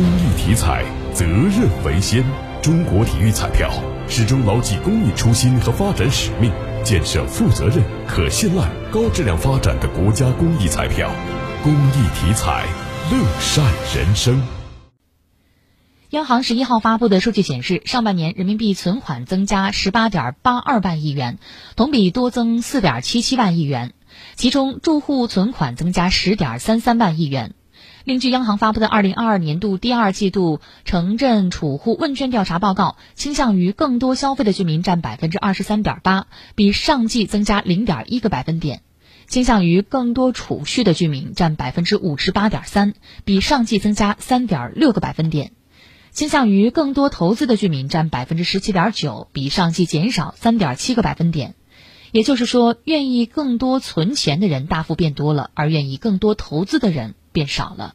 公益体彩，责任为先。中国体育彩票始终牢记公益初心和发展使命，建设负责任、可信赖、高质量发展的国家公益彩票。公益体彩，乐善人生。央行十一号发布的数据显示，上半年人民币存款增加十八点八二万亿元，同比多增四点七七万亿元，其中住户存款增加十点三三万亿元。另据央行发布的二零二二年度第二季度城镇储户问卷调查报告，倾向于更多消费的居民占百分之二十三点八，比上季增加零点一个百分点；倾向于更多储蓄的居民占百分之五十八点三，比上季增加三点六个百分点；倾向于更多投资的居民占百分之十七点九，比上季减少三点七个百分点。也就是说，愿意更多存钱的人大幅变多了，而愿意更多投资的人变少了。